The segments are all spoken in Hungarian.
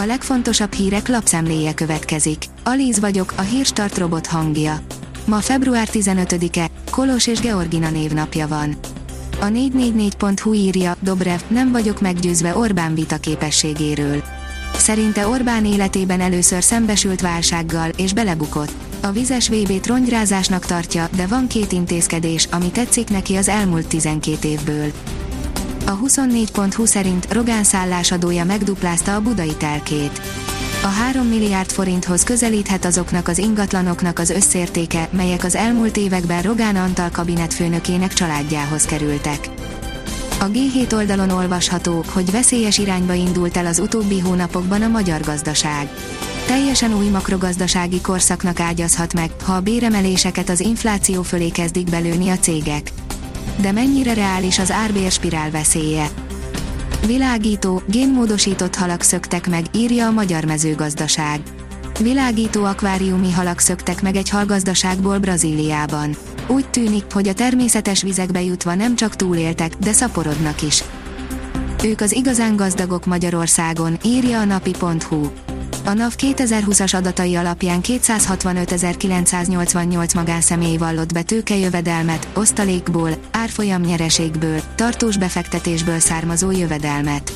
A legfontosabb hírek lapszemléje következik. Alíz vagyok, a hírstart robot hangja. Ma február 15-e, Kolos és Georgina névnapja van. A 444.hu írja, Dobrev, nem vagyok meggyőzve Orbán vita képességéről. Szerinte Orbán életében először szembesült válsággal, és belebukott. A vizes VB-t rongyrázásnak tartja, de van két intézkedés, ami tetszik neki az elmúlt 12 évből. A 24.20 szerint Rogán szállásadója megduplázta a budai telkét. A 3 milliárd forinthoz közelíthet azoknak az ingatlanoknak az összértéke, melyek az elmúlt években Rogán Antal kabinetfőnökének családjához kerültek. A G7 oldalon olvasható, hogy veszélyes irányba indult el az utóbbi hónapokban a magyar gazdaság. Teljesen új makrogazdasági korszaknak ágyazhat meg, ha a béremeléseket az infláció fölé kezdik belőni a cégek de mennyire reális az árbérspirál veszélye. Világító, génmódosított halak szöktek meg, írja a Magyar Mezőgazdaság. Világító akváriumi halak szöktek meg egy halgazdaságból Brazíliában. Úgy tűnik, hogy a természetes vizekbe jutva nem csak túléltek, de szaporodnak is. Ők az igazán gazdagok Magyarországon, írja a napi.hu. A NAV 2020-as adatai alapján 265.988 magánszemély vallott be tőkejövedelmet, osztalékból, árfolyam nyereségből, tartós befektetésből származó jövedelmet.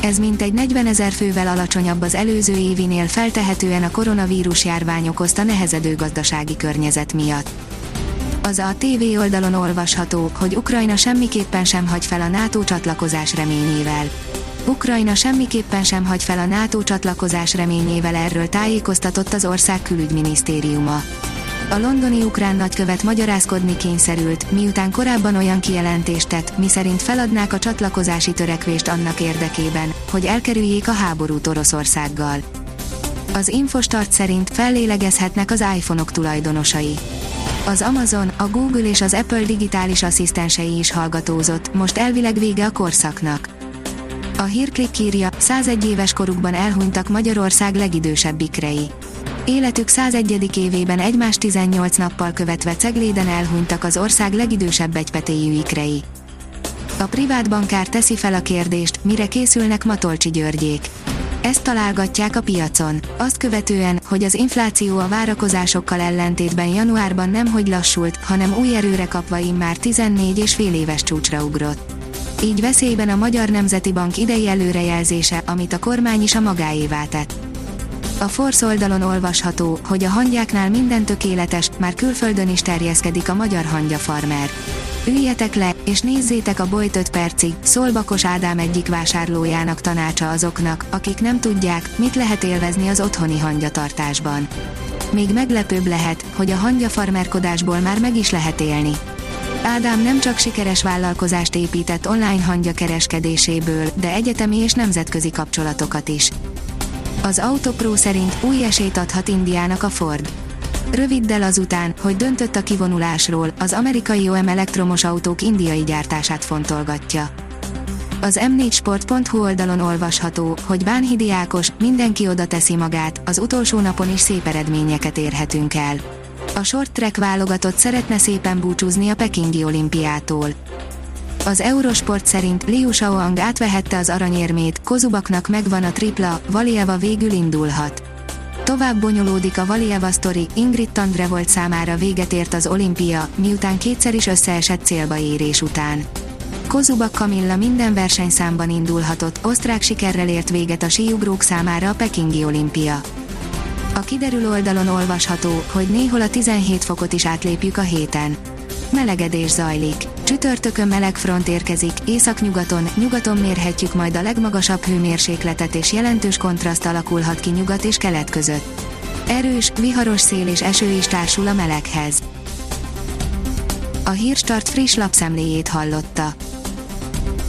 Ez mintegy 40 ezer fővel alacsonyabb az előző évinél feltehetően a koronavírus járvány okozta nehezedő gazdasági környezet miatt. Az a TV oldalon olvasható, hogy Ukrajna semmiképpen sem hagy fel a NATO csatlakozás reményével Ukrajna semmiképpen sem hagy fel a NATO csatlakozás reményével erről tájékoztatott az ország külügyminisztériuma. A londoni ukrán nagykövet magyarázkodni kényszerült, miután korábban olyan kijelentést tett, miszerint feladnák a csatlakozási törekvést annak érdekében, hogy elkerüljék a háborút Oroszországgal. Az Infostart szerint fellélegezhetnek az iPhone-ok tulajdonosai. Az Amazon, a Google és az Apple digitális asszisztensei is hallgatózott, most elvileg vége a korszaknak. A hírklik írja, 101 éves korukban elhunytak Magyarország legidősebb ikrei. Életük 101. évében egymás 18 nappal követve Cegléden elhunytak az ország legidősebb egypetéjű ikrei. A privát bankár teszi fel a kérdést, mire készülnek Matolcsi Györgyék. Ezt találgatják a piacon. Azt követően, hogy az infláció a várakozásokkal ellentétben januárban nem hogy lassult, hanem új erőre kapva immár 14 és fél éves csúcsra ugrott így veszélyben a Magyar Nemzeti Bank idei előrejelzése, amit a kormány is a magáévá tett. A Force oldalon olvasható, hogy a hangyáknál minden tökéletes, már külföldön is terjeszkedik a magyar hangya farmer. Üljetek le, és nézzétek a Bolyt 5 percig, szól Bakos Ádám egyik vásárlójának tanácsa azoknak, akik nem tudják, mit lehet élvezni az otthoni hangyatartásban. Még meglepőbb lehet, hogy a hangyafarmerkodásból már meg is lehet élni. Ádám nem csak sikeres vállalkozást épített online hangya kereskedéséből, de egyetemi és nemzetközi kapcsolatokat is. Az Autopro szerint új esélyt adhat Indiának a Ford. Röviddel azután, hogy döntött a kivonulásról, az amerikai OM elektromos autók indiai gyártását fontolgatja. Az m4sport.hu oldalon olvasható, hogy Bánhidi Ákos, mindenki oda teszi magát, az utolsó napon is szép eredményeket érhetünk el. A short track válogatott szeretne szépen búcsúzni a Pekingi olimpiától. Az Eurosport szerint Liu Shaoang átvehette az aranyérmét, Kozubaknak megvan a tripla, Valieva végül indulhat. Tovább bonyolódik a Valieva sztori, Ingrid Tandre volt számára véget ért az olimpia, miután kétszer is összeesett célba érés után. Kozubak Kamilla minden versenyszámban indulhatott, osztrák sikerrel ért véget a síugrók számára a Pekingi olimpia. A kiderül oldalon olvasható, hogy néhol a 17 fokot is átlépjük a héten. Melegedés zajlik. Csütörtökön meleg front érkezik, északnyugaton, nyugaton mérhetjük majd a legmagasabb hőmérsékletet és jelentős kontraszt alakulhat ki nyugat és kelet között. Erős, viharos szél és eső is társul a meleghez. A Hírstart friss lapszemléjét hallotta.